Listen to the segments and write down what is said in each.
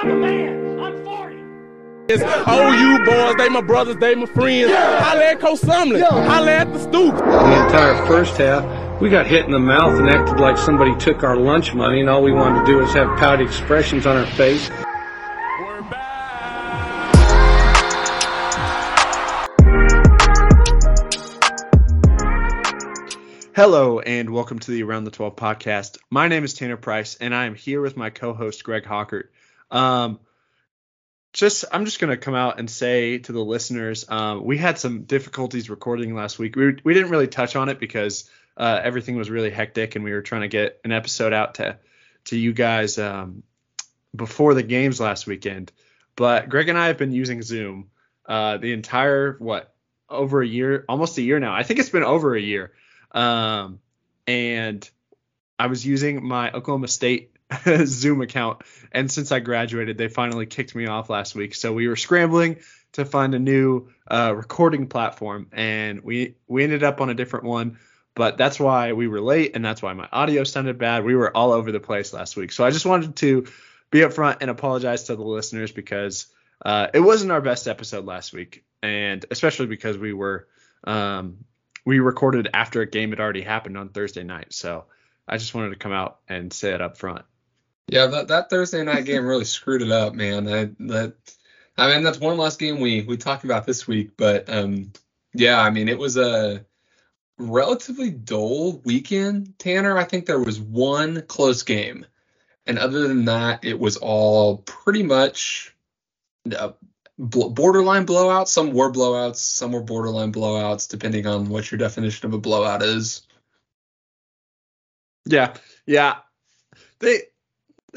I'm a man. I'm 40. It's OU boys, they my brothers, they my friends. Yeah. Holla at Coach Sumlin. Yeah. Holla at the stoop. The entire first half, we got hit in the mouth and acted like somebody took our lunch money, and all we wanted to do was have pouty expressions on our face. We're back. Hello and welcome to the Around the 12 podcast. My name is Tanner Price and I am here with my co-host Greg Hockert. Um, just I'm just gonna come out and say to the listeners, um, we had some difficulties recording last week. We we didn't really touch on it because uh, everything was really hectic and we were trying to get an episode out to to you guys um, before the games last weekend. But Greg and I have been using Zoom uh, the entire what over a year, almost a year now. I think it's been over a year. Um, and I was using my Oklahoma State Zoom account, and since I graduated, they finally kicked me off last week. So we were scrambling to find a new uh, recording platform, and we we ended up on a different one. But that's why we were late, and that's why my audio sounded bad. We were all over the place last week. So I just wanted to be upfront and apologize to the listeners because uh, it wasn't our best episode last week, and especially because we were um, we recorded after a game had already happened on Thursday night. So I just wanted to come out and say it up front. Yeah, that, that Thursday night game really screwed it up, man. That, that I mean, that's one last game we we talked about this week, but um, yeah, I mean, it was a relatively dull weekend. Tanner, I think there was one close game, and other than that, it was all pretty much uh, borderline blowouts. Some were blowouts, some were borderline blowouts, depending on what your definition of a blowout is. Yeah, yeah, they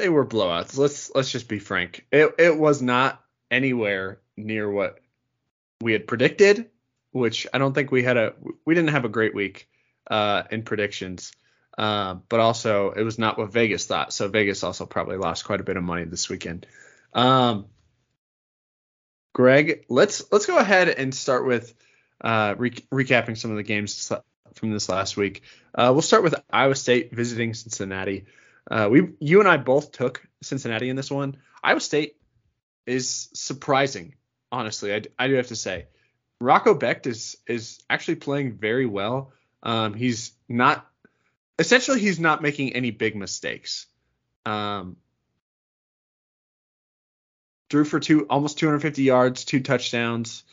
they were blowouts. Let's let's just be frank. It it was not anywhere near what we had predicted, which I don't think we had a we didn't have a great week uh, in predictions. Uh, but also it was not what Vegas thought. So Vegas also probably lost quite a bit of money this weekend. Um, Greg, let's let's go ahead and start with uh, re- recapping some of the games from this last week. Uh, we'll start with Iowa State visiting Cincinnati. Uh, we, you and I both took Cincinnati in this one. Iowa State is surprising, honestly. I, I do have to say, Rocco Becht is is actually playing very well. Um, he's not essentially he's not making any big mistakes. Um, threw for two almost 250 yards, two touchdowns,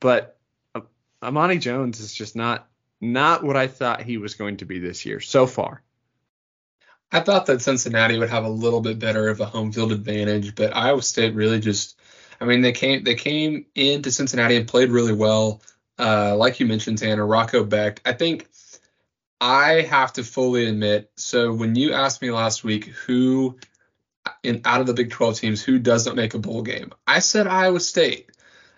but uh, Emory Jones is just not not what I thought he was going to be this year so far. I thought that Cincinnati would have a little bit better of a home field advantage, but Iowa State really just I mean they came they came into Cincinnati and played really well. Uh, like you mentioned, Tanner, Rocco Becht. I think I have to fully admit, so when you asked me last week who in out of the Big 12 teams who doesn't make a bowl game, I said Iowa State.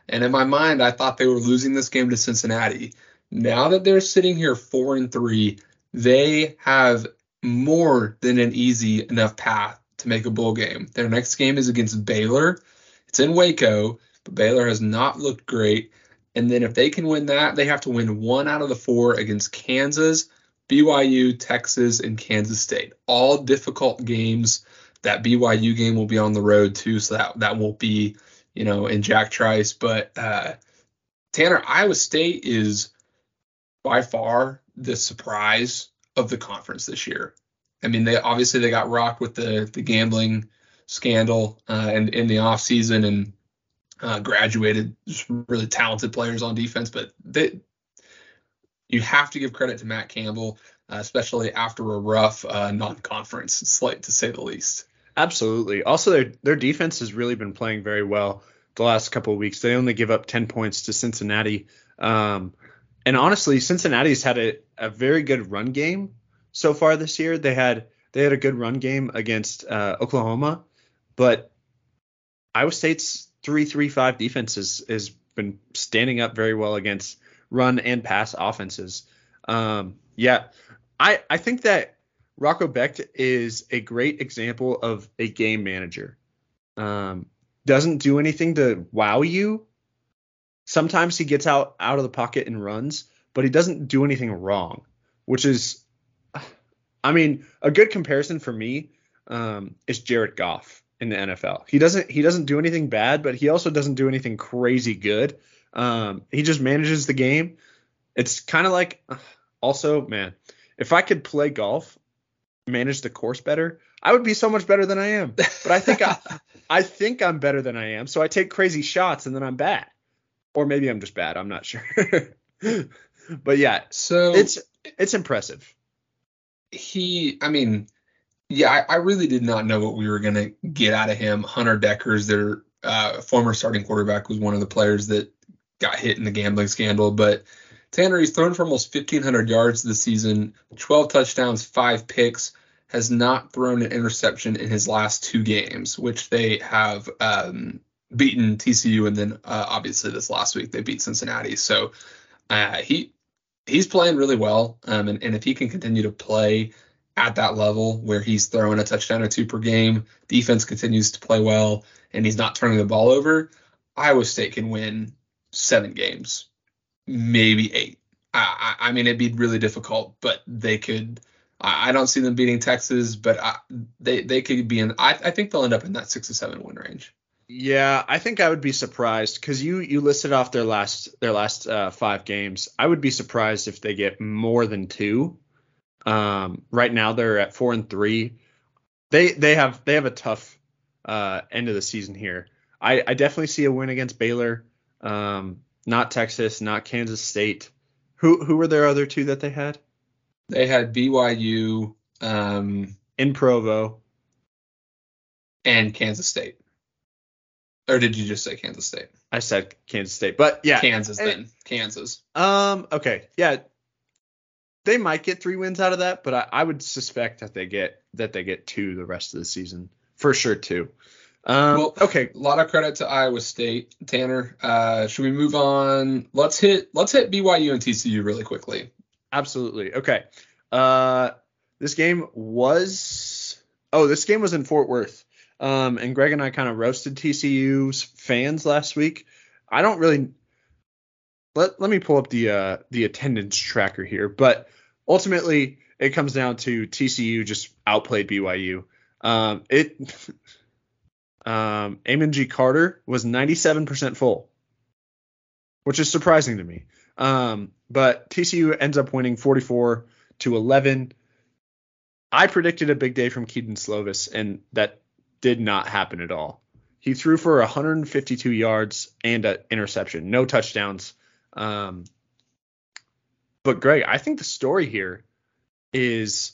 And in my mind, I thought they were losing this game to Cincinnati. Now that they're sitting here four and three, they have more than an easy enough path to make a bowl game. Their next game is against Baylor. It's in Waco, but Baylor has not looked great. And then if they can win that, they have to win one out of the four against Kansas, BYU, Texas, and Kansas State. All difficult games. That BYU game will be on the road too, so that that won't be, you know, in Jack Trice. But uh, Tanner, Iowa State is by far the surprise of the conference this year. I mean, they obviously they got rocked with the the gambling scandal uh, and in the off season and uh, graduated really talented players on defense, but they you have to give credit to Matt Campbell, uh, especially after a rough uh, non-conference slate to say the least. Absolutely. Also, their their defense has really been playing very well the last couple of weeks. They only give up 10 points to Cincinnati. Um, and honestly, Cincinnati's had a, a very good run game so far this year. They had they had a good run game against uh, Oklahoma, but Iowa State's three three five defense has, has been standing up very well against run and pass offenses. Um, yeah, I I think that Rocco Becht is a great example of a game manager. Um, doesn't do anything to wow you, sometimes he gets out out of the pocket and runs, but he doesn't do anything wrong, which is, I mean, a good comparison for me um, is Jared Goff. in the NFL. He doesn't he doesn't do anything bad, but he also doesn't do anything crazy good. Um, he just manages the game. It's kind of like also, man, if I could play golf, manage the course better, I would be so much better than I am. But I think I I think I'm better than I am. So I take crazy shots and then I'm bad. Or maybe I'm just bad. I'm not sure. but yeah, So it's it's impressive. he, I mean, yeah, I, I really did not know what we were gonna get out of him. Hunter Dekkers, their uh, former starting quarterback, was one of the players that got hit in the gambling scandal. But Tanner, he's thrown for almost 1,500 yards this season, 12 touchdowns, five picks. Has not thrown an interception in his last two games, which they have um, beaten TCU, and then uh, obviously this last week they beat Cincinnati. So uh, he he's playing really well, um, and, and if he can continue to play at that level where he's throwing a touchdown or two per game, defense continues to play well, and he's not turning the ball over, Iowa State can win seven games, maybe eight. I, I, I mean, it'd be really difficult, but they could. I, don't see them beating Texas, but I, they they could be in. I, I think they'll end up in that six to seven win range. Yeah, I think I would be surprised because you you listed off their last their last uh, five games. I would be surprised if they get more than two. Um, right now they're at four and three. They they have they have a tough uh, end of the season here. I, I definitely see a win against Baylor. Um, not Texas, not Kansas State. Who who were their other two that they had They had BYU um, in Provo? and Kansas State. Or did you just say Kansas State? I said Kansas State, but yeah, Kansas and- then. Kansas. Um. Okay. Yeah. They might get three wins out of that, but I, I would suspect that they get that they get two the rest of the season for sure. Two. Um. Well, okay. A lot of credit to Iowa State, Tanner. Uh, should we move on? Let's hit let's hit BYU and TCU really quickly. Absolutely. Okay. Uh. This game was. Oh, this game was in Fort Worth. Um. And Greg and I kind of roasted TCU's fans last week. I don't really. Let Let me pull up the uh the attendance tracker here, but ultimately it comes down to TCU just outplayed BYU. Um, it um, Amon G. Carter was 97% full, which is surprising to me. Um, but TCU ends up winning 44 to 11. I predicted a big day from Kedon Slovis, and that did not happen at all. He threw for 152 yards and an interception, no touchdowns. Um, but Greg, I think the story here is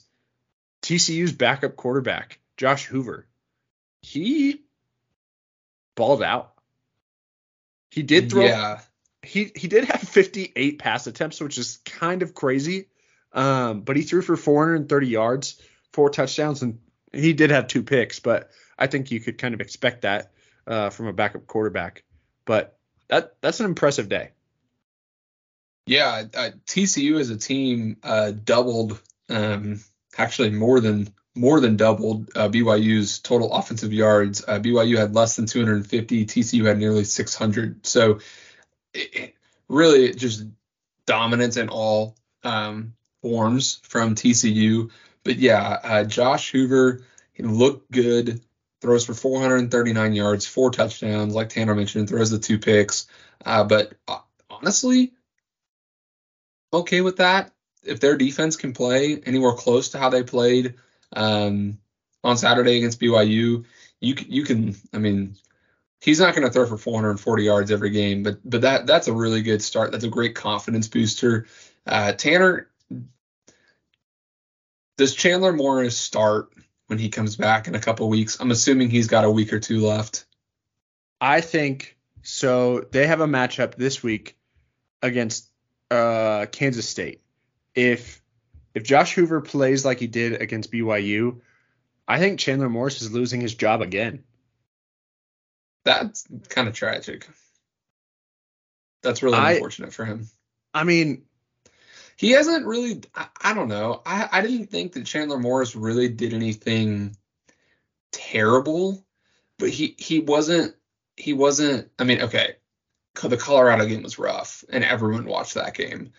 TCU's backup quarterback, Josh Hoover. He balled out. He did throw. Yeah. He he did have 58 pass attempts, which is kind of crazy. Um, but he threw for 430 yards, four touchdowns, and he did have two picks. But I think you could kind of expect that uh, from a backup quarterback. But that that's an impressive day. Yeah, uh, TCU as a team uh, doubled, um, actually more than more than doubled uh, BYU's total offensive yards. Uh, BYU had less than 250. TCU had nearly 600. So it, it really just dominance in all um, forms from TCU. But yeah, uh, Josh Hoover, he looked good. Throws for 439 yards, four touchdowns, like Tanner mentioned. Throws the two picks. Uh, but uh, honestly, okay with that. If their defense can play anywhere close to how they played um, on Saturday against BYU, you you can. I mean, he's not going to throw for 440 yards every game, but but that that's a really good start. That's a great confidence booster. Uh, Tanner, does Chandler Morris start when he comes back in a couple weeks? I'm assuming he's got a week or two left. I think so. They have a matchup this week against uh, Kansas State. If if Josh Hoover plays like he did against BYU, I think Chandler Morris is losing his job again. That's kind of tragic. That's really I- unfortunate for him. I mean, He hasn't really. I, I don't know. I, I didn't think that Chandler Morris really did anything terrible, but he he wasn't. He wasn't. I mean, okay, the Colorado game was rough, and everyone watched that game.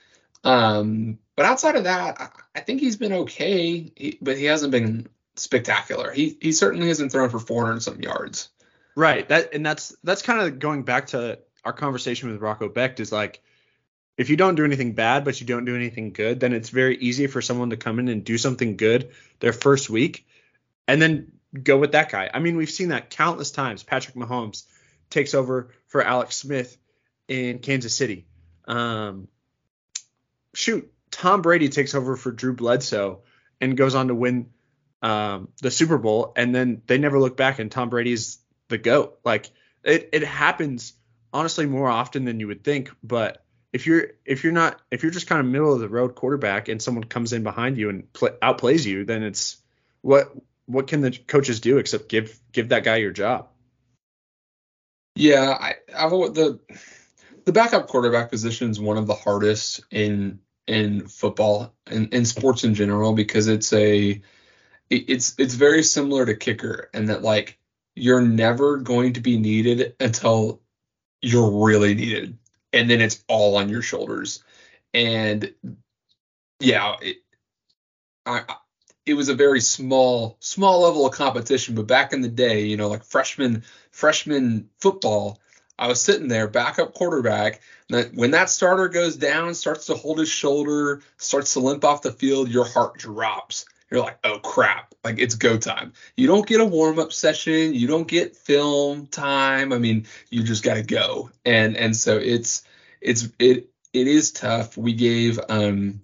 Um, but outside of that, I, I think he's been okay. He, but he hasn't been spectacular. He he certainly hasn't thrown for 400 some yards. Right. That and that's that's kind of going back to our conversation with Rocco Becht is like if you don't do anything bad but you don't do anything good, then it's very easy for someone to come in and do something good their first week and then go with that guy. I mean, we've seen that countless times. Patrick Mahomes takes over for Alex Smith in Kansas City. Um, shoot, Tom Brady takes over for Drew Bledsoe and goes on to win um, the Super Bowl, and then they never look back, and Tom Brady's the goat. Like it, it happens honestly more often than you would think, but if you're if you're not if you're just kind of middle of the road quarterback and someone comes in behind you and play, outplays you, then it's what what can the coaches do except give give that guy your job? Yeah, I, I the the backup quarterback position is one of the hardest in in football and in sports in general because it's a it's it's very similar to kicker and that like you're never going to be needed until you're really needed and then it's all on your shoulders and yeah it, I, it was a very small small level of competition but back in the day you know like freshman freshman football I was sitting there, backup quarterback. That When that starter goes down, starts to hold his shoulder, starts to limp off the field, your heart drops. You're like, oh crap, like it's go time. You don't get a warm up session, you don't get film time. I mean, you just got to go. And and so it's it's it it is tough. We gave um,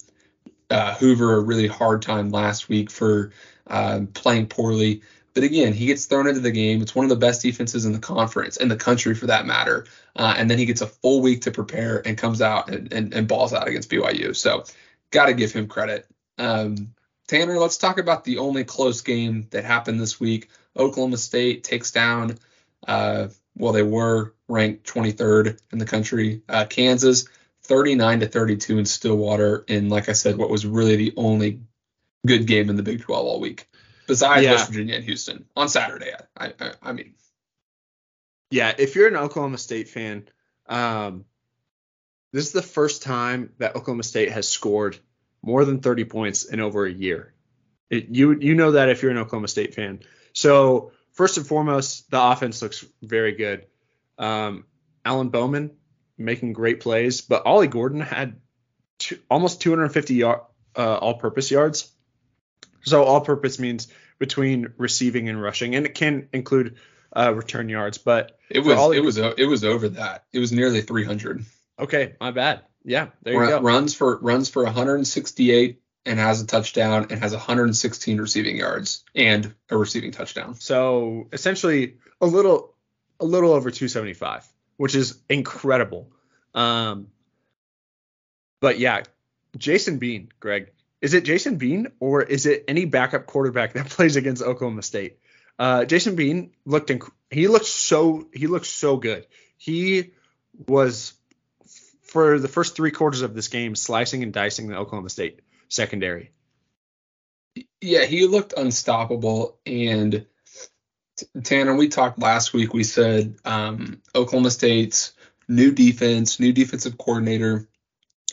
uh, Hoover a really hard time last week for uh, playing poorly. But again, he gets thrown into the game. It's one of the best defenses in the conference, in the country for that matter. Uh, and then he gets a full week to prepare and comes out and, and, and balls out against BYU. So got to give him credit. Um, Tanner, let's talk about the only close game that happened this week. Oklahoma State takes down, uh, well, they were ranked 23rd in the country, uh, Kansas, 39 to 32 in Stillwater. And like I said, what was really the only good game in the Big 12 all week besides yeah. West Virginia and Houston on Saturday. I, I, I mean, yeah, if you're an Oklahoma State fan, um, this is the first time that Oklahoma State has scored more than 30 points in over a year. It, you you know that if you're an Oklahoma State fan. So first and foremost, the offense looks very good. Um, Alan Bowman making great plays, but Ollie Gordon had two, almost 250 yard, uh, all-purpose yards. So all-purpose means between receiving and rushing, and it can include uh, return yards. But it was all it was it was over that. It was nearly 300. Okay, my bad. Yeah, there you go. Runs for runs for 168 and has a touchdown and has 116 receiving yards and a receiving touchdown. So essentially a little a little over 275, which is incredible. Um, but yeah, Jason Bean, Greg, is it Jason Bean or is it any backup quarterback that plays against Oklahoma State? Uh, Jason Bean looked inc- he looked so he looked so good. He was for the first three quarters of this game slicing and dicing the Oklahoma State secondary. Yeah, he looked unstoppable. And Tanner, we talked last week. We said um, Oklahoma State's new defense, new defensive coordinator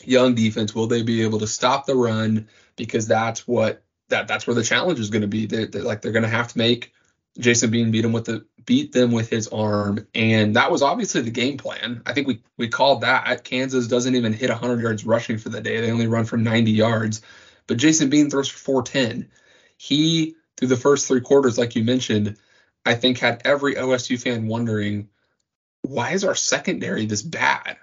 young defense, will they be able to stop the run? Because that's what that that's where the challenge is going to be. They, like they're going to have to make Jason Bean beat him with the beat them with his arm, and that was obviously the game plan. I think we we called that. Kansas doesn't even hit 100 yards rushing for the day; they only run from 90 yards. But Jason Bean throws for 410. He through the first three quarters, like you mentioned, I think had every OSU fan wondering why is our secondary this bad?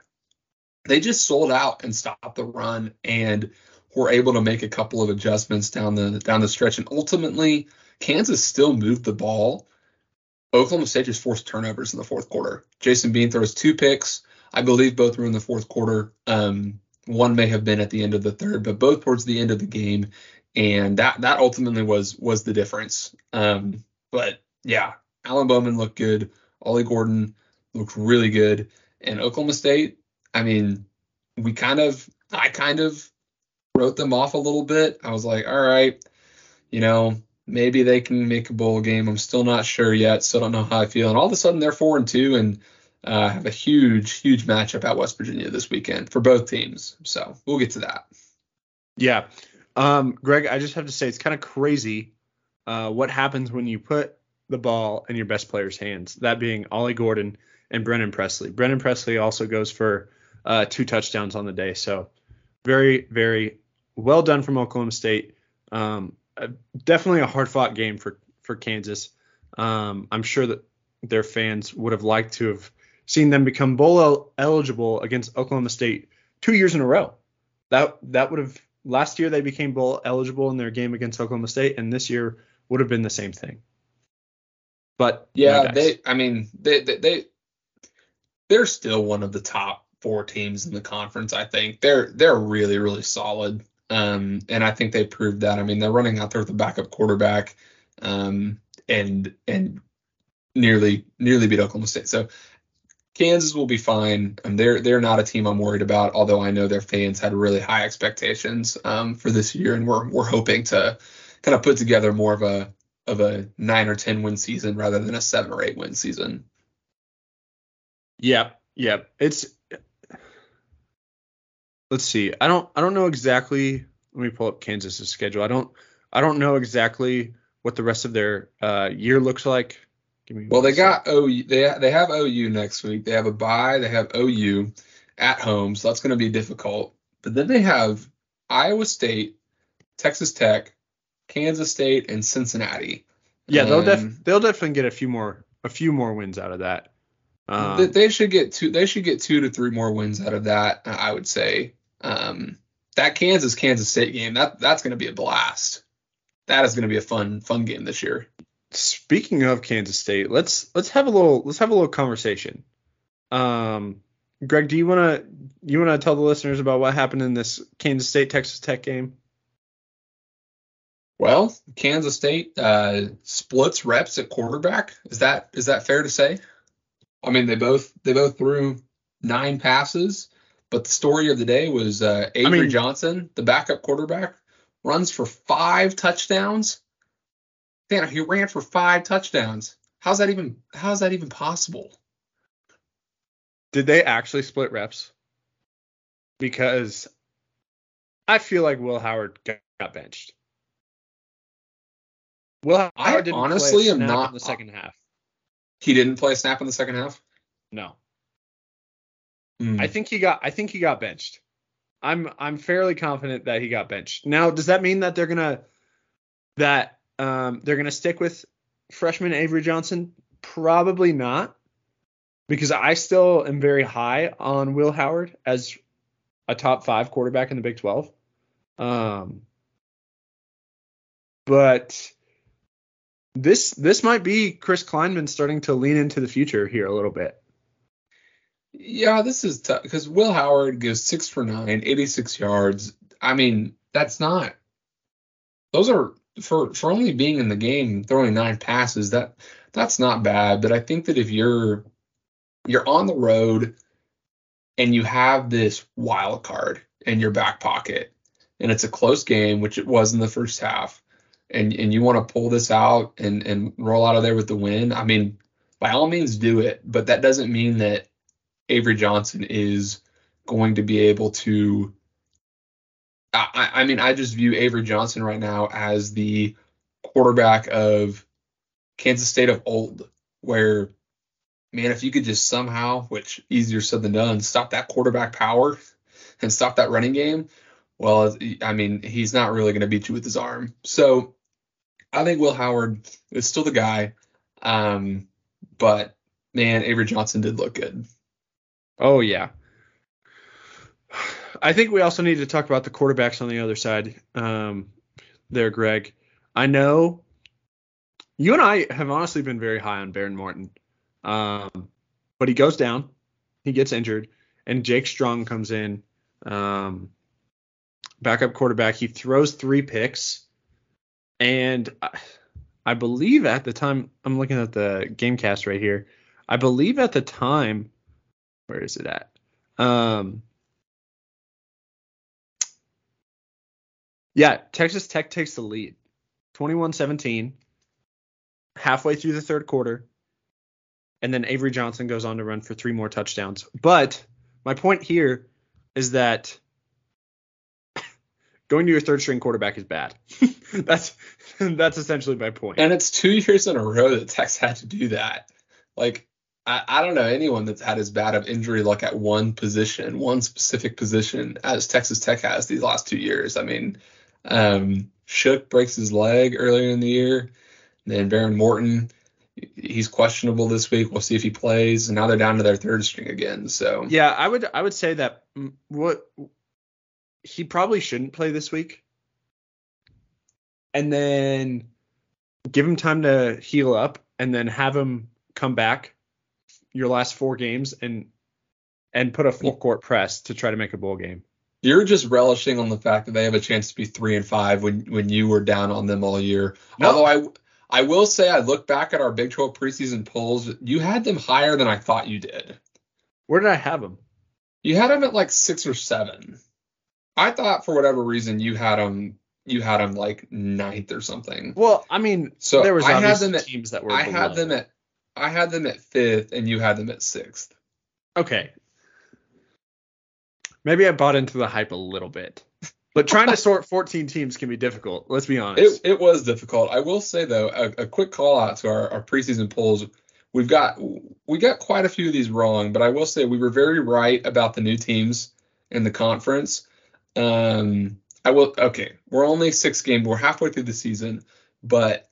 they just sold out and stopped the run and were able to make a couple of adjustments down the down the stretch. And ultimately, Kansas still moved the ball. Oklahoma State just forced turnovers in the fourth quarter. Jason Bean throws two picks. I believe both were in the fourth quarter. Um, one may have been at the end of the third, but both towards the end of the game. And that that ultimately was was the difference. Um, but yeah, Alan Bowman looked good. Ollie Gordon looked really good. And Oklahoma State, I mean, we kind of, I kind of wrote them off a little bit. I was like, all right, you know, maybe they can make a bowl game. I'm still not sure yet. Still don't know how I feel. And all of a sudden they're four and two and uh, have a huge, huge matchup at West Virginia this weekend for both teams. So we'll get to that. Yeah. Um, Greg, I just have to say it's kind of crazy uh, what happens when you put the ball in your best player's hands, that being Ollie Gordon and Brennan Presley. Brennan Presley also goes for uh, two touchdowns on the day. So very, very well done from Oklahoma State. Um, uh, definitely a hard fought game for, for Kansas. Um, I'm sure that their fans would have liked to have seen them become bowl eligible against Oklahoma State two years in a row. That that would have last year they became bowl eligible in their game against Oklahoma State, and this year would have been the same thing. But yeah, they. I mean, they, they they they're still one of the top four teams in the conference. I think they're they're really really solid. Um, and I think they proved that. I mean, they're running out there with a backup quarterback, um, and and nearly nearly beat Oklahoma State. So Kansas will be fine. Um, they're they're not a team I'm worried about. Although I know their fans had really high expectations um, for this year, and we're we're hoping to kind of put together more of a of a nine or ten win season rather than a seven or eight win season. Yep, yep. It's let's see. I don't I don't know exactly. Let me pull up Kansas's schedule. I don't I don't know exactly what the rest of their uh, year looks like. well, they got OU. They they have OU next week. They have a bye. They have OU at home, so that's going to be difficult. But then they have Iowa State, Texas Tech, Kansas State, and Cincinnati. Yeah, they'll def- they'll definitely get a few more a few more wins out of that. Um, they should get two. They should get two to three more wins out of that. I would say. Um, that Kansas Kansas State game that that's going to be a blast. That is going to be a fun fun game this year. Speaking of Kansas State, let's let's have a little let's have a little conversation. Um, Greg, do you want to you want to tell the listeners about what happened in this Kansas State Texas Tech game? Well, Kansas State uh, splits reps at quarterback. Is that is that fair to say? I mean, they both they both threw nine passes, but the story of the day was uh, Avery I mean, Johnson, the backup quarterback, runs for five touchdowns. Dan, he ran for five touchdowns. How's that even? How's that even possible? Did they actually split reps? Because I feel like Will Howard got benched. Will Howard I didn't honestly am not in the second half. He didn't play a snap in the second half. No. Mm. I think he got. I think he got benched. I'm I'm fairly confident that he got benched. Now, does that mean that they're gonna that um, they're gonna stick with freshman Avery Johnson? Probably not, because I still am very high on Will Howard as a top five quarterback in the Big 12. Um, but this this might be Chris Klieman starting to lean into the future here a little bit. Yeah, this is tough because Will Howard goes six for nine, 86 yards. I mean, that's not. Those are for for only being in the game, throwing nine passes. That that's not bad. But I think that if you're you're on the road and you have this wild card in your back pocket, and it's a close game, which it was in the first half, and and you want to pull this out and and roll out of there with the win. I mean, by all means do it. But that doesn't mean that Avery Johnson is going to be able to. I, I mean, I just view Avery Johnson right now as the quarterback of Kansas State of old, where, man, if you could just somehow, which easier said than done, stop that quarterback power and stop that running game, well, I mean, he's not really going to beat you with his arm. So I think Will Howard is still the guy. Um, but man, Avery Johnson did look good. Oh yeah. I think we also need to talk about the quarterbacks on the other side. Um, there, Greg. I know you and I have honestly been very high on Behren Morton, um, but he goes down, he gets injured, and Jake Strong comes in, um, backup quarterback. He throws three picks, and I, I believe at the time I'm looking at the GameCast right here. I believe at the time where is it at? Um, yeah, Texas Tech takes the lead 21 17, halfway through the third quarter. And then Avery Johnson goes on to run for three more touchdowns. But my point here is that going to your third string quarterback is bad. that's that's essentially my point. And it's two years in a row that Tech's had to do that. Like I, I don't know anyone that's had as bad of injury luck at one position, one specific position, as Texas Tech has these last two years. I mean, um, Shook breaks his leg earlier in the year. Then Behren Morton, he's questionable this week. We'll see if he plays. And now they're down to their third string again. So yeah, I would I would say that what he probably shouldn't play this week, and then give him time to heal up, and then have him come back your last four games and and put a full court press to try to make a bowl game. You're just relishing on the fact that they have a chance to be three and five when when you were down on them all year. No. Although I I will say I look back at our Big 12 preseason polls, you had them higher than I thought you did. Where did I have them? You had them at like six or seven. I thought for whatever reason you had them you had them like ninth or something. Well, I mean, so there was I had them at, teams that were. I had them at I had them at fifth, and you had them at sixth. Okay. Maybe I bought into the hype a little bit. But trying to sort 14 teams can be difficult. Let's be honest. It, it was difficult. I will say though, a, a quick call out to our, our preseason polls. We've got we got quite a few of these wrong, but I will say we were very right about the new teams in the conference. Um, I will okay. We're only six games. We're halfway through the season, but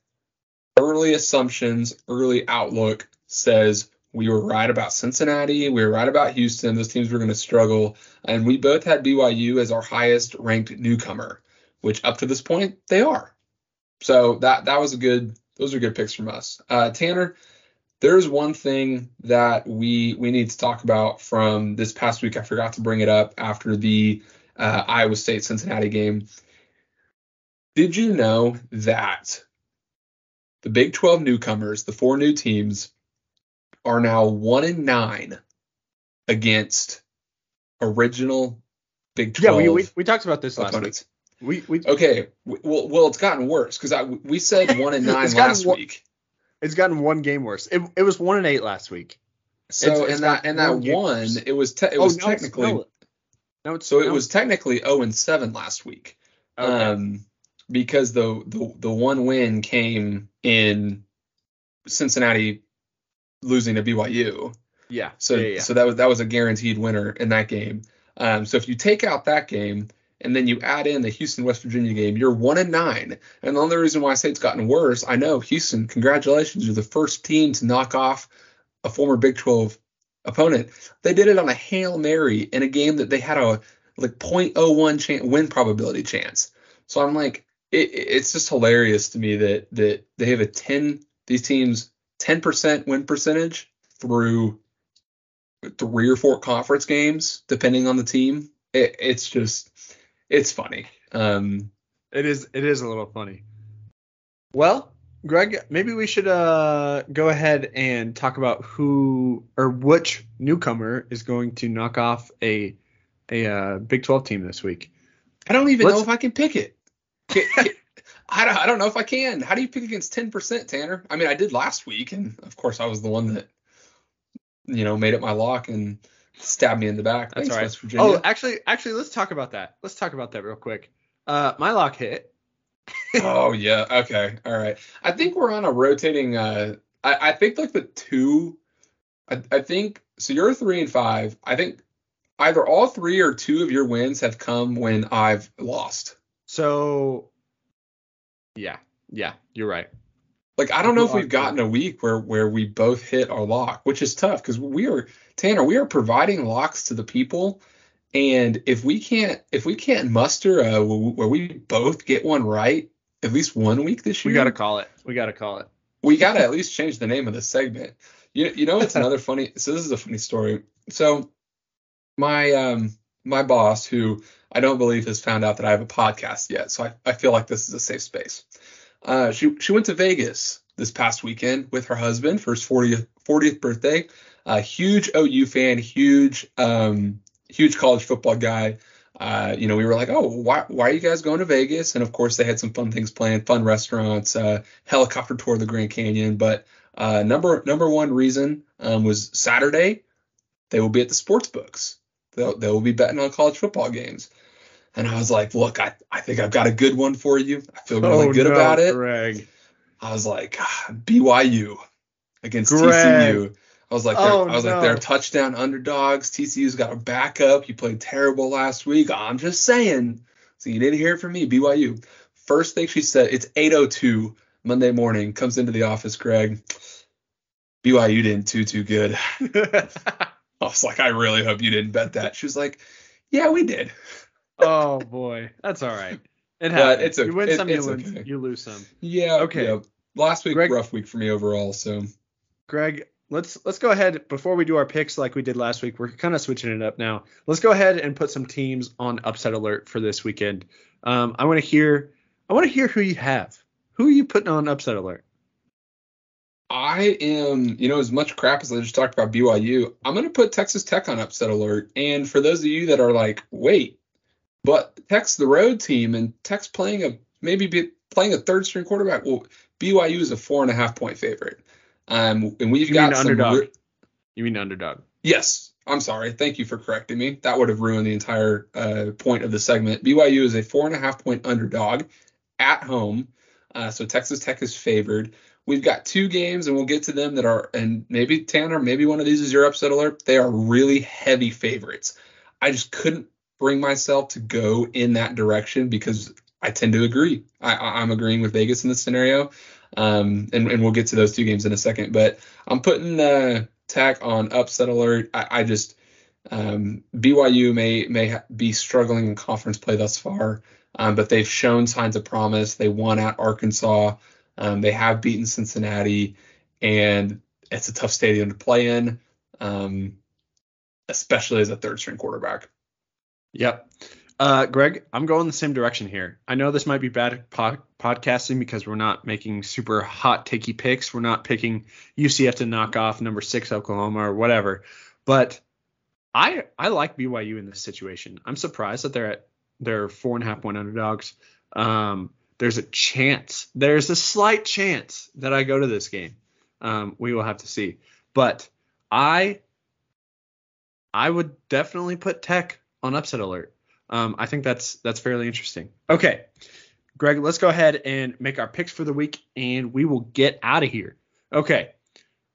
early assumptions, early outlook says we were right about Cincinnati. We were right about Houston. Those teams were going to struggle. And we both had BYU as our highest ranked newcomer, which up to this point they are. So that that was a good those are good picks from us. Uh, Tanner, there's one thing that we we need to talk about from this past week. I forgot to bring it up after the uh, Iowa State Cincinnati game. Did you know that the Big 12 newcomers, the four new teams, are now one and nine against original Big 12. Yeah, we, we, we talked about this opponents. last week. We, we okay. Well, well, it's gotten worse because we said one and nine last one, week. It's gotten one game worse. It, it was one and eight last week. So it's, in that in that one, it was te- it oh, was no, technically no, no, so it was technically 0 and 7 last week. Okay. Um, because the, the the one win came in Cincinnati losing to BYU. Yeah. So yeah, yeah. so that was that was a guaranteed winner in that game. Um, so if you take out that game and then you add in the Houston West Virginia game, you're one and nine. And the only reason why I say it's gotten worse, I know Houston, congratulations, you're the first team to knock off a former Big 12 opponent. They did it on a hail mary in a game that they had a like 0.01 chance, win probability chance. So I'm like, it, it's just hilarious to me that that they have a 10 these teams 10% win percentage through three or four conference games depending on the team. It, it's just it's funny. Um it is it is a little funny. Well greg maybe we should uh go ahead and talk about who or which newcomer is going to knock off a a uh, big 12 team this week. I don't even Let's, know if i can pick it I don't, I don't know if I can. How do you pick against 10%, Tanner? I mean, I did last week, and of course, I was the one that, you know, made it my lock and stabbed me in the back. That's Thanks, right. Oh, actually, actually, let's talk about that. Let's talk about that real quick. Uh, my lock hit. oh yeah. Okay. All right. I think we're on a rotating. Uh, I, I think like the two. I, I think so. You're three and five. I think either all three or two of your wins have come when I've lost. So, yeah, yeah, you're right. Like I don't know if we've gotten a week where where we both hit our lock, which is tough because we are Tanner. We are providing locks to the people, and if we can't if we can't muster a, where we both get one right at least one week this year, we got to call it. We got to call it. We got to at least change the name of the segment. You you know it's another funny. So this is a funny story. So my um my boss who I don't believe has found out that I have a podcast yet. So I, I feel like this is a safe space. Uh, she she went to Vegas this past weekend with her husband for his 40th 40th birthday. A huge OU fan, huge um, huge college football guy. Uh, you know, we were like, oh, why, why are you guys going to Vegas? And of course, they had some fun things planned, fun restaurants, uh, helicopter tour of the Grand Canyon. But uh, number number one reason um, was Saturday. They will be at the sports books. They'll, they will be betting on college football games. And I was like, look, I, I think I've got a good one for you. I feel really oh, good no, about it. Greg. I was like, ah, BYU against Greg. TCU. I was like, oh, I was no. like, they're touchdown underdogs. TCU's got a backup. You played terrible last week. I'm just saying. So you didn't hear it from me, BYU. First thing she said, it's 8:02 Monday morning. Comes into the office, Greg. BYU didn't do too good. I was like, I really hope you didn't bet that. She was like, Yeah, we did. oh boy, that's all right. It happens. It's okay. You win it, some, you, lose, okay. you lose some. Yeah. Okay. Yeah. Last week, Greg, rough week for me overall. So, Greg, let's let's go ahead before we do our picks like we did last week. We're kind of switching it up now. Let's go ahead and put some teams on upset alert for this weekend. Um, I want to hear I want to hear who you have. Who are you putting on upset alert? I am, you know, as much crap as I just talked about BYU, I'm going to put Texas Tech on upset alert. And for those of you that are like, wait, but Tech's the road team and Tech's playing a maybe be playing a third string quarterback. Well, BYU is a four and a half point favorite. Um, and we've you got mean underdog. Re- you mean underdog? Yes. I'm sorry. Thank you for correcting me. That would have ruined the entire uh, point of the segment. BYU is a four and a half point underdog at home. Uh, so Texas Tech is favored. We've got two games, and we'll get to them that are, and maybe Tanner, maybe one of these is your upset alert. They are really heavy favorites. I just couldn't bring myself to go in that direction because I tend to agree. I, am agreeing with Vegas in this scenario, um, and, and we'll get to those two games in a second. But I'm putting uh, tack on upset alert. I, I just um, BYU may may be struggling in conference play thus far, um, but they've shown signs of promise. They won at Arkansas. Um, they have beaten Cincinnati, and it's a tough stadium to play in, um, especially as a third string quarterback. Yep. Uh, Greg, I'm going the same direction here. I know this might be bad pod- podcasting because we're not making super hot takey picks. We're not picking UCF to knock off number six Oklahoma or whatever. But I I like BYU in this situation. I'm surprised that they're at they're four and a half point underdogs. Um, there's a chance, there's a slight chance that I go to this game. Um, we will have to see. But I I would definitely put Tech on upset alert. Um, I think that's that's fairly interesting. Okay, Greg, let's go ahead and make our picks for the week, and we will get out of here. Okay,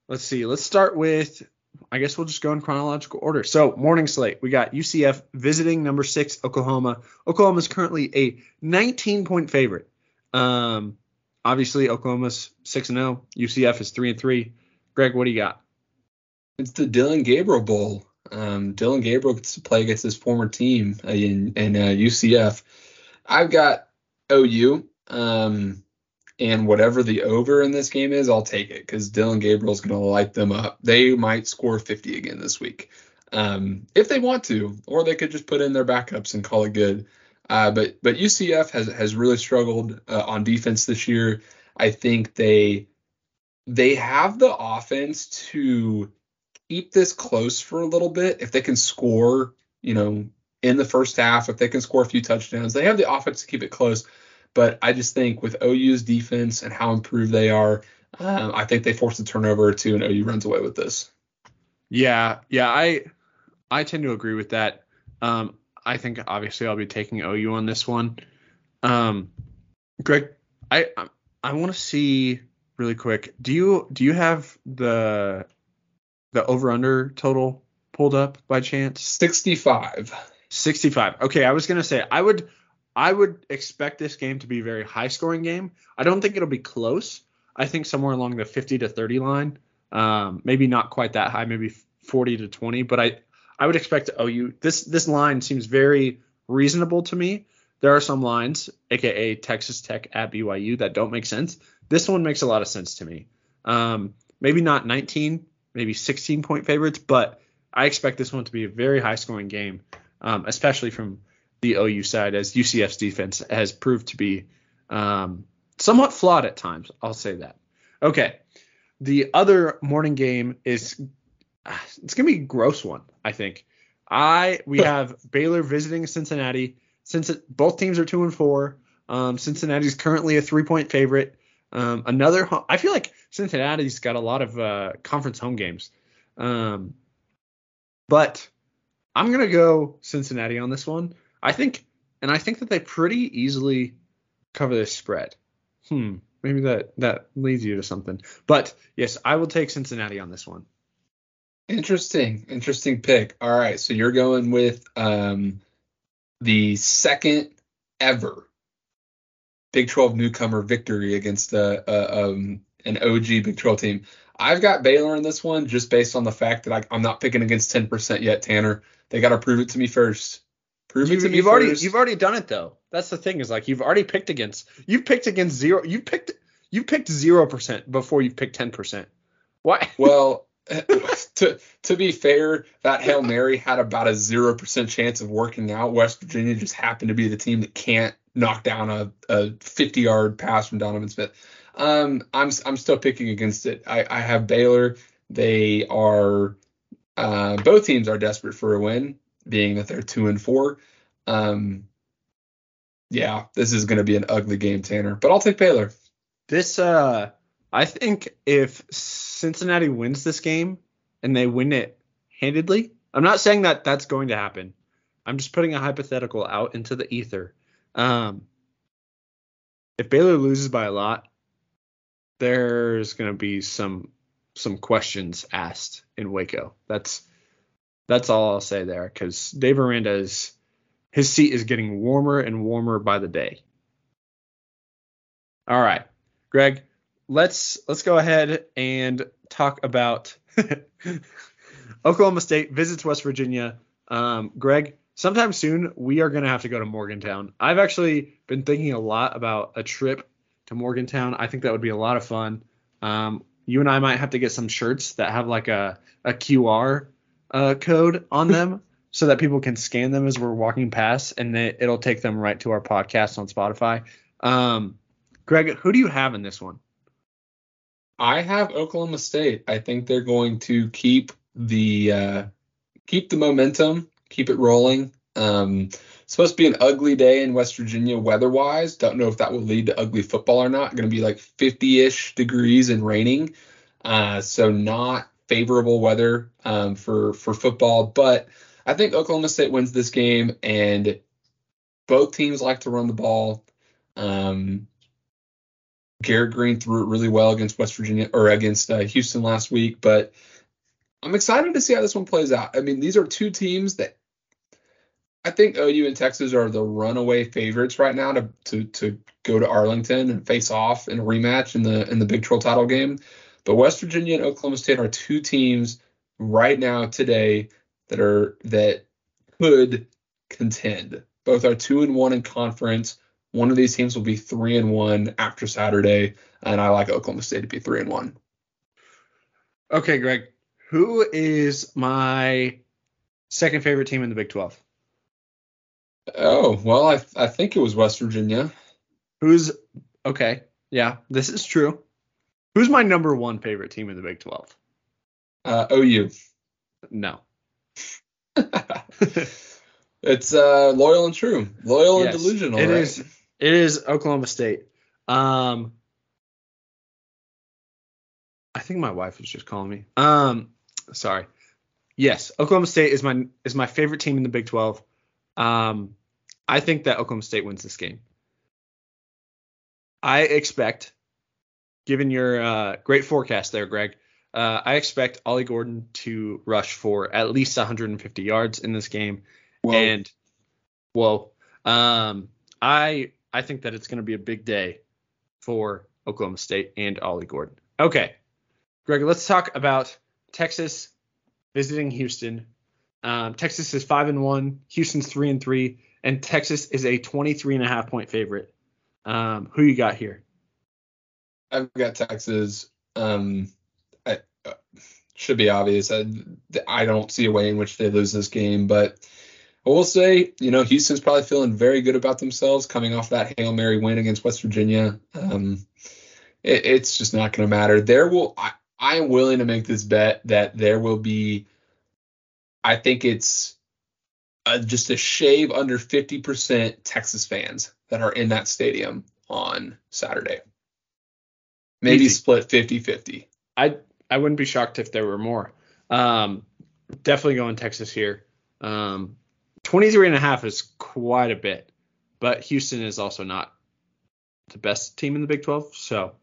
let's see. Let's start with I guess we'll just go in chronological order. So, morning slate, we got UCF visiting number six, Oklahoma. Oklahoma is currently a 19 point favorite. Um, obviously, Oklahoma's 6 and 0. UCF is 3 and 3. Greg, what do you got? It's the Dillon Gabriel Bowl. Um, Dillon Gabriel gets to play against his former team in, in uh, UCF. I've got OU. Um, and whatever the over in this game is, I'll take it because Dillon Gabriel's going to light them up. They might score 50 again this week um, if they want to, or they could just put in their backups and call it good. Uh, but but UCF has has really struggled uh, on defense this year. I think they they have the offense to keep this close for a little bit if they can score, you know, in the first half. If they can score a few touchdowns, they have the offense to keep it close. But I just think with OU's defense and how improved they are, um, I think they force a turnover or two, and OU runs away with this. Yeah, yeah, I I tend to agree with that. Um, I think obviously I'll be taking OU on this one. Um, Greg, I I, I want to see really quick. Do you do you have the the over under total pulled up by chance? 65. 65. Okay, I was gonna say I would I would expect this game to be a very high scoring game. I don't think it'll be close. I think somewhere along the 50 to 30 line. Um, maybe not quite that high, maybe 40 to 20, but I I would expect OU. This this line seems very reasonable to me. There are some lines, aka Texas Tech at BYU, that don't make sense. This one makes a lot of sense to me. Um, maybe not 19, maybe 16 point favorites, but I expect this one to be a very high scoring game, um, especially from the OU side, as UCF's defense has proved to be um, somewhat flawed at times. I'll say that. Okay. The other morning game is it's gonna be a gross one, I think. I we have Baylor visiting Cincinnati. Since it, both teams are two and four, um, Cincinnati's currently a three point favorite. Um, another, I feel like Cincinnati's got a lot of uh, conference home games, um, but I'm gonna go Cincinnati on this one. I think and I think that they pretty easily cover this spread. Hmm, maybe that that leads you to something. But yes, I will take Cincinnati on this one. Interesting, interesting pick. All right, so you're going with um, the second ever Big 12 newcomer victory against uh, uh, um, an OG Big 12 team. I've got Baylor in this one just based on the fact that I, am not picking against 10% yet, Tanner. They got to prove it to me first. Prove you, it to me you've first. already you've already done it though. That's the thing is like you've already picked against you've picked against zero. You picked you picked zero percent before you picked 10%. Why? Well, to to be fair, that Hail Mary had about a zero percent chance of working out. West Virginia just happened to be the team that can't knock down a, a 50 yard pass from Donovan Smith. Um, I'm I'm still picking against it. I, I have Baylor. They are uh, both teams are desperate for a win, being that they're two and four. Um, yeah, this is going to be an ugly game, Tanner. But I'll take Baylor. This uh, I think if Cincinnati wins this game and they win it handedly, I'm not saying that that's going to happen. I'm just putting a hypothetical out into the ether. Um, if Baylor loses by a lot, there's going to be some some questions asked in Waco. That's that's all I'll say there because Dave Aranda is his seat is getting warmer and warmer by the day. All right, Greg, let's let's go ahead and talk about Oklahoma State visits West Virginia. Um, Greg, sometime soon we are going to have to go to Morgantown. I've actually been thinking a lot about a trip to Morgantown. I think that would be a lot of fun. Um, you and I might have to get some shirts that have like a, a QR uh, code on them so that people can scan them as we're walking past and it, it'll take them right to our podcast on Spotify. Um, Greg, who do you have in this one? I have Oklahoma State. I think they're going to keep the uh, keep the momentum, keep it rolling. Um, supposed to be an ugly day in West Virginia weather-wise. Don't know if that will lead to ugly football or not. Going to be like 50-ish degrees and raining, uh, so not favorable weather um, for for football. But I think Oklahoma State wins this game, and both teams like to run the ball. Um, Garrett Greene threw it really well against West Virginia or against uh, Houston last week, but I'm excited to see how this one plays out. I mean, these are two teams that I think OU and Texas are the runaway favorites right now to to to go to Arlington and face off in a rematch in the in the Big 12 title game. But West Virginia and Oklahoma State are two teams right now today that are that could contend. Both are two and one in conference. One of these teams will be three and one after Saturday, and I like Oklahoma State to be three and one. Okay, Greg. Who is my second favorite team in the Big 12? Oh well, I I think it was West Virginia. Who's okay? Yeah, this is true. Who's my number one favorite team in the Big 12? Uh, OU. No. it's uh, loyal and true, loyal Yes, and delusional. It right? is. It is Oklahoma State. Um, I think my wife was just calling me. Um, sorry. Yes, Oklahoma State is my is my favorite team in the Big 12. Um, I think that Oklahoma State wins this game. I expect, given your uh, great forecast there, Greg, uh, I expect Ollie Gordon to rush for at least 150 yards in this game. Whoa. And whoa, um, I I think that it's going to be a big day for Oklahoma State and Ollie Gordon. Okay, Greg, let's talk about Texas visiting Houston. Um, Texas is five and one, Houston's three and three, and Texas is a 23 and a half point favorite. Um, who you got here? I've got Texas. Um, I, uh, should be obvious. I, I don't see a way in which they lose this game, but I will say, you know, Houston's probably feeling very good about themselves coming off that Hail Mary win against West Virginia. Um, it, it's just not going to matter. There will, I, I am willing to make this bet that there will be, I think it's uh, just a shave under 50% Texas fans that are in that stadium on Saturday. Maybe Easy. split 50 50. I I wouldn't be shocked if there were more. Um, definitely going Texas here. Um, 23 and a half is quite a bit. but Houston is also not the best team in the Big 12, so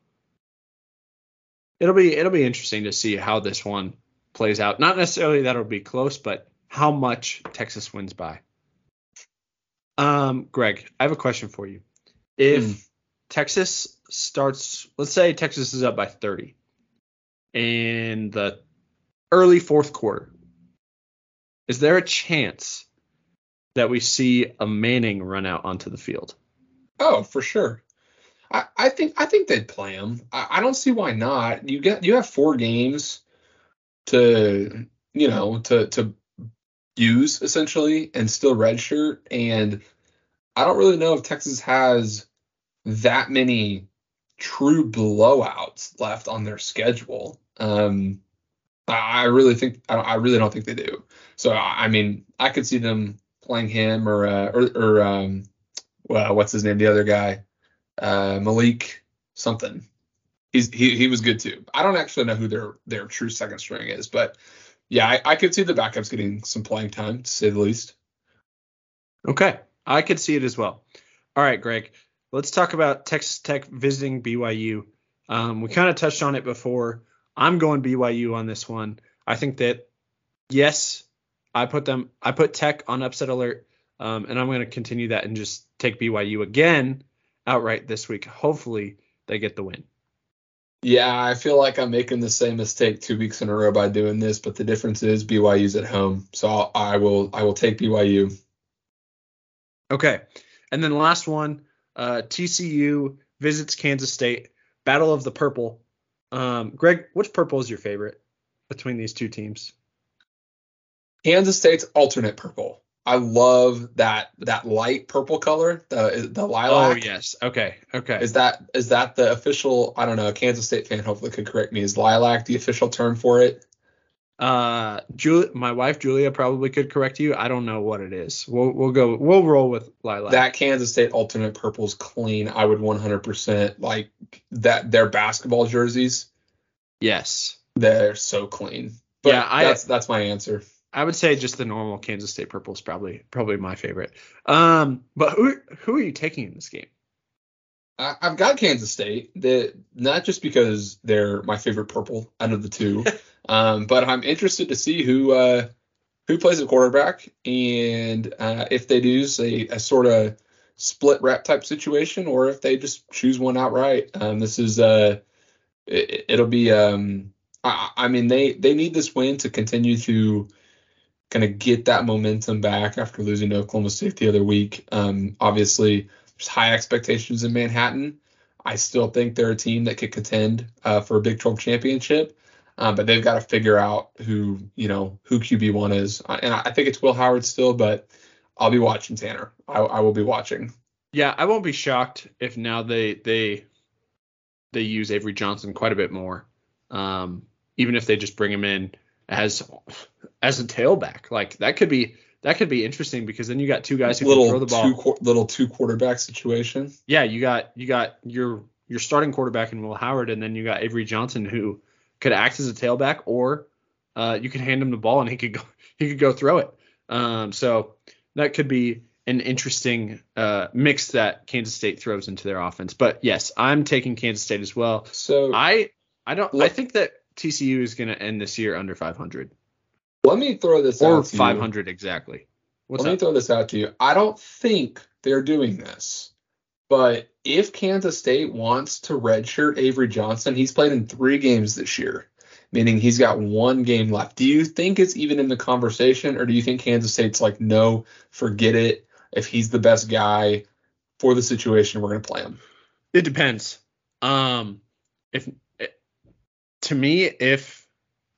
it'll be it'll be interesting to see how this one plays out. Not necessarily that it'll be close, but how much Texas wins by. Um, Greg, I have a question for you. If Mm. Texas starts, let's say Texas is up by 30 in the early fourth quarter, is there a chance that we see a Manning run out onto the field? Oh, for sure. I, I think I think they'd play him. I, I don't see why not. You get you have four games to you know to to use essentially and still redshirt, and I don't really know if Texas has that many true blowouts left on their schedule. Um, I, really think I, I really don't think they do. So I mean I could see them playing him or uh, or, or um, well, what's his name? The other guy, uh, Malik something. He's he he was good too. I don't actually know who their their true second string is, but yeah, I, I could see the backups getting some playing time to say the least. Okay, I could see it as well. All right, Greg, let's talk about Texas Tech visiting BYU. Um, we kind of touched on it before. I'm going BYU on this one. I think that yes, I put them. I put Tech on upset alert, um, and I'm going to continue that and just take BYU again outright this week. Hopefully, they get the win. Yeah, I feel like I'm making the same mistake two weeks in a row by doing this, but the difference is BYU's at home, so I'll, I will I will take BYU. Okay. And then the last one, uh, TCU visits Kansas State. Battle of the Purple. Um, Greg, which purple is your favorite between these two teams? Kansas State's alternate purple. I love that that light purple color, the the lilac. Oh yes. Okay. Okay. Is that is that the official? I don't know. A Kansas State fan hopefully could correct me. Is lilac the official term for it? Uh, Julia, my wife Julia probably could correct you. I don't know what it is. We'll we'll go. We'll roll with lilac. That Kansas State alternate purple's clean. I would 100% like that. Their basketball jerseys, yes. they're so clean. But Yeah, I- that's that's my answer. I would say just the normal Kansas State purple is probably probably my favorite. Um, but who who are you taking in this game? I, I've got Kansas State. That not just because they're my favorite purple out of the two, um, but I'm interested to see who uh, who plays at quarterback and uh, if they do say a sort of split rep type situation or if they just choose one outright. Um, this is uh, it, it'll be um, I, I mean they they need this win to continue to kind of get that momentum back after losing to Oklahoma State the other week. Um, obviously, there's high expectations in Manhattan. I still think they're a team that could contend uh, for a Big 12 championship, uh, but they've got to figure out who you know who QB one is. And I think it's Will Howard still, but I'll be watching Tanner. I, I will be watching. Yeah, I won't be shocked if now they they they use Avery Johnson quite a bit more. Um, even if they just bring him in as as a tailback, like that could be that could be interesting because then you got two guys who can throw Little the ball. two little two quarterback situation. yeah, you got you got your your starting quarterback in Will Howard, and then you got Avery Johnson who could act as a tailback, or uh, you could hand him the ball and he could go he could go throw it. Um, so that could be an interesting uh, mix that Kansas State throws into their offense. But yes, I'm taking Kansas State as well. So I I don't I think that TCU is going to end this year under 500 let me throw this or out to you. 500 exactly. What's Let me throw this out to you. I don't think they're doing this, but if Kansas State wants to redshirt Avery Johnson, he's played in three games this year, meaning he's got one game left. Do you think it's even in the conversation, or do you think Kansas State's like, no, forget it? If he's the best guy for the situation, we're gonna play him. It depends. Um, if to me, if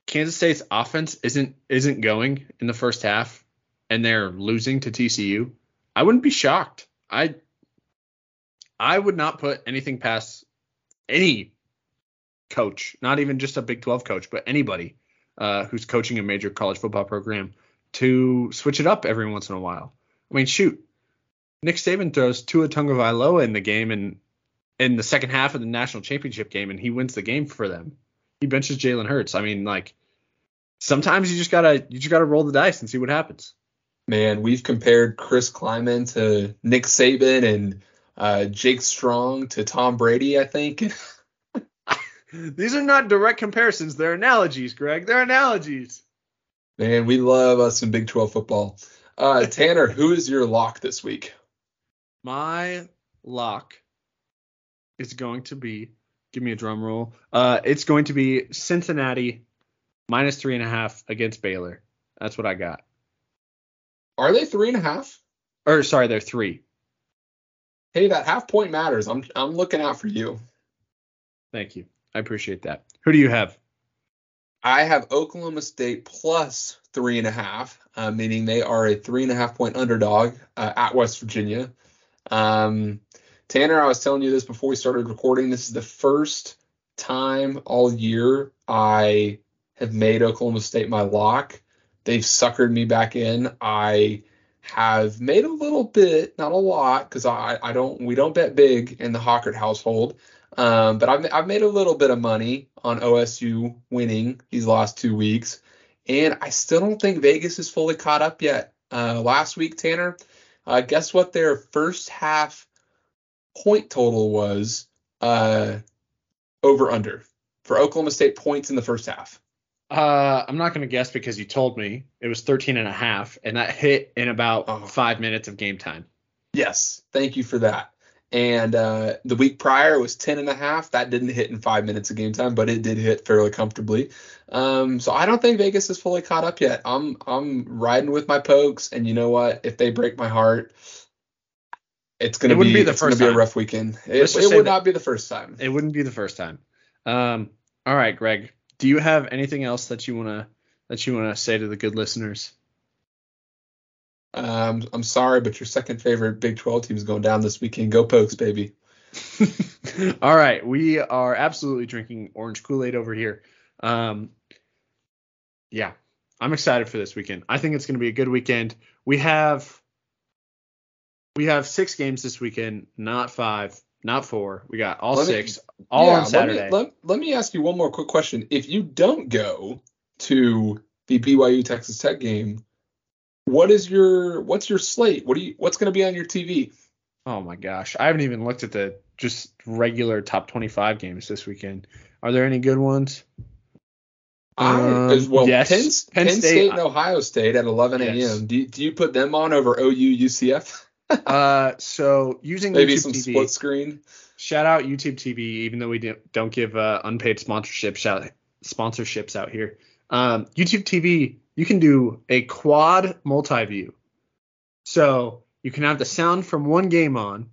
Kansas State's offense isn't isn't going in the first half and they're losing to TCU, I wouldn't be shocked. I I would not put anything past any coach, not even just a Big 12 coach, but anybody uh, who's coaching a major college football program to switch it up every once in a while. I mean, shoot, Nick Saban throws Tua Tagovailoa in the game and in the second half of the national championship game, and he wins the game for them. He benches Jalen Hurts. I mean, like sometimes you just gotta you just gotta roll the dice and see what happens. Man, we've compared Chris Klieman to Nick Saban and uh, Jake Strong to Tom Brady, I think. These are not direct comparisons. They're analogies, Greg. They're analogies. Man, we love us some Big 12 football. Uh, Tanner, who is your lock this week? My lock is going to be, give me a drum roll. Uh, it's going to be Cincinnati minus three and a half against Baylor. That's what I got. Are they three and a half? Or sorry, they're three. Hey, that half point matters. I'm I'm looking out for you. Thank you. I appreciate that. Who do you have? I have Oklahoma State plus three and a half, uh, meaning they are a three and a half point underdog uh, at West Virginia. Um, Tanner, I was telling you this before we started recording. This is the first time all year I have made Oklahoma State my lock. They've suckered me back in. I have made a little bit, not a lot, because I, I don't we don't bet big in the Hockert household. Um, but I've, I've made a little bit of money on OSU winning these last two weeks, and I still don't think Vegas is fully caught up yet. Uh, last week, Tanner, uh, guess what their first half point total was uh, over under for Oklahoma State points in the first half. Uh, I'm not going to guess because you told me it was 13 and a half, and that hit in about Oh. five minutes of game time. Yes, thank you for that. And uh, the week prior it was 10 and a half. That didn't hit in five minutes of game time, but it did hit fairly comfortably. Um, so I don't think Vegas is fully caught up yet. I'm I'm riding with my pokes, and you know what? If they break my heart, it's gonna It be, be the it's gonna first be a rough weekend. It, it would not be the first time. It wouldn't be the first time. Um, all right, Greg. Do you have anything else that you wanna that you wanna say to the good listeners? Um, I'm sorry, but your second favorite Big 12 team is going down this weekend. Go Pokes, baby. All right, we are absolutely drinking orange Kool Aid over here. Um, yeah, I'm excited for this weekend. I think it's going to be a good weekend. We have we have six games this weekend, not five, not four. We got all Let me- six, all Yeah, on Saturday. Let me, let, let me ask you one more quick question. If you don't go to the BYU Texas Tech game, what is your what's your slate? What do you what's going to be on your TV? oh my gosh, I haven't even looked at the just regular top 25 games this weekend. Are there any good ones? Um, I, well, yes, Penn, Penn Penn State- State, and Ohio State at 11 a.m. Yes. Do you, do you put them on over OU UCF? Uh, so using Maybe YouTube some TV, split screen. shout out YouTube TV, even though we do- don't give uh, unpaid sponsorship shout sponsorships out here. Um, YouTube TV, you can do a quad multi-view. So you can have the sound from one game on,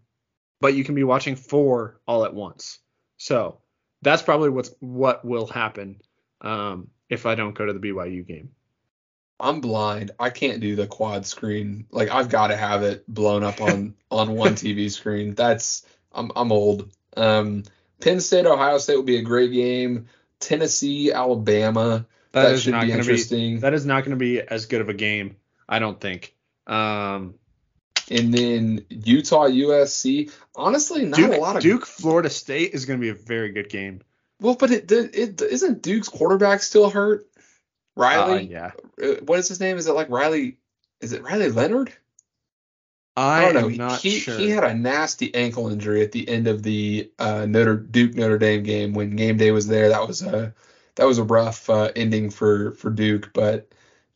but you can be watching four all at once. So that's probably what's what will happen um, if I don't go to the BYU game. I'm blind. I can't do the quad screen. Like I've got to have it blown up on on one TV screen. That's I'm I'm old. Um, Penn State Ohio State will be a great game. Tennessee Alabama that, is should not be gonna interesting. That is not going to be as good of a game, I don't think. Um, and then Utah USC. Honestly, not Duke, a lot of Duke, Florida State is going to be a very good game. Well, but it, it it isn't Duke's quarterback still hurt. Uh, Riley, yeah, Uh, what is his name? Is it like Riley? Is it Riley Leonard? I, don't know. am not he, sure. he had a nasty ankle injury at the end of the uh, Notre Duke Notre Dame game when game day was there. That was a that was a rough uh, ending for for Duke. But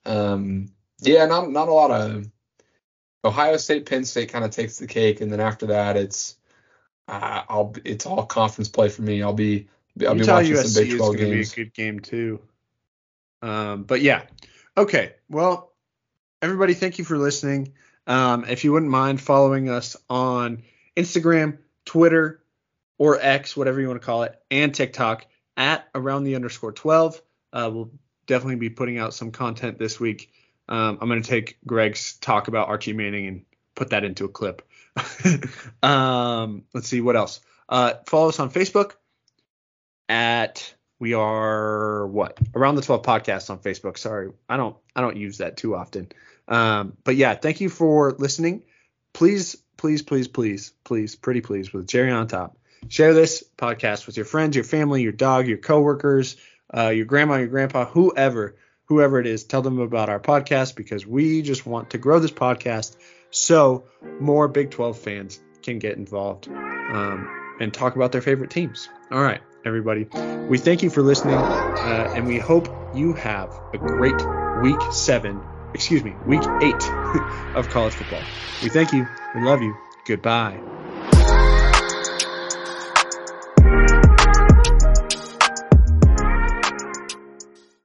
um, yeah, not not a lot of Ohio State, Penn State kind of takes the cake, and then after that, it's uh, I'll it's all conference play for me. I'll be I'll be Utah watching USC some Big is 12 going to be a games. good game too. Um, but yeah, okay. Well, everybody, thank you for listening. Um, if you wouldn't mind following us on Instagram, Twitter, or X, whatever you want to call it, and TikTok at around the underscore 12. Uh, we'll definitely be putting out some content this week. Um, I'm going to take Greg's talk about Archie Manning and put that into a clip. um, let's see what else. Uh, follow us on Facebook at we are what around the 12 podcast on Facebook. Sorry, I don't I don't use that too often. Um, but yeah, thank you for listening. Please, please, please, please, please, pretty please with Jerry on top. Share this podcast with your friends, your family, your dog, your coworkers, uh, your grandma, your grandpa, whoever. whoever it is, tell them about our podcast because we just want to grow this podcast so more Big 12 fans can get involved um, and talk about their favorite teams. All right, everybody. We thank you for listening, uh, and we hope you have a great week seven, excuse me, week eight of college football. We thank you. We love you. Goodbye.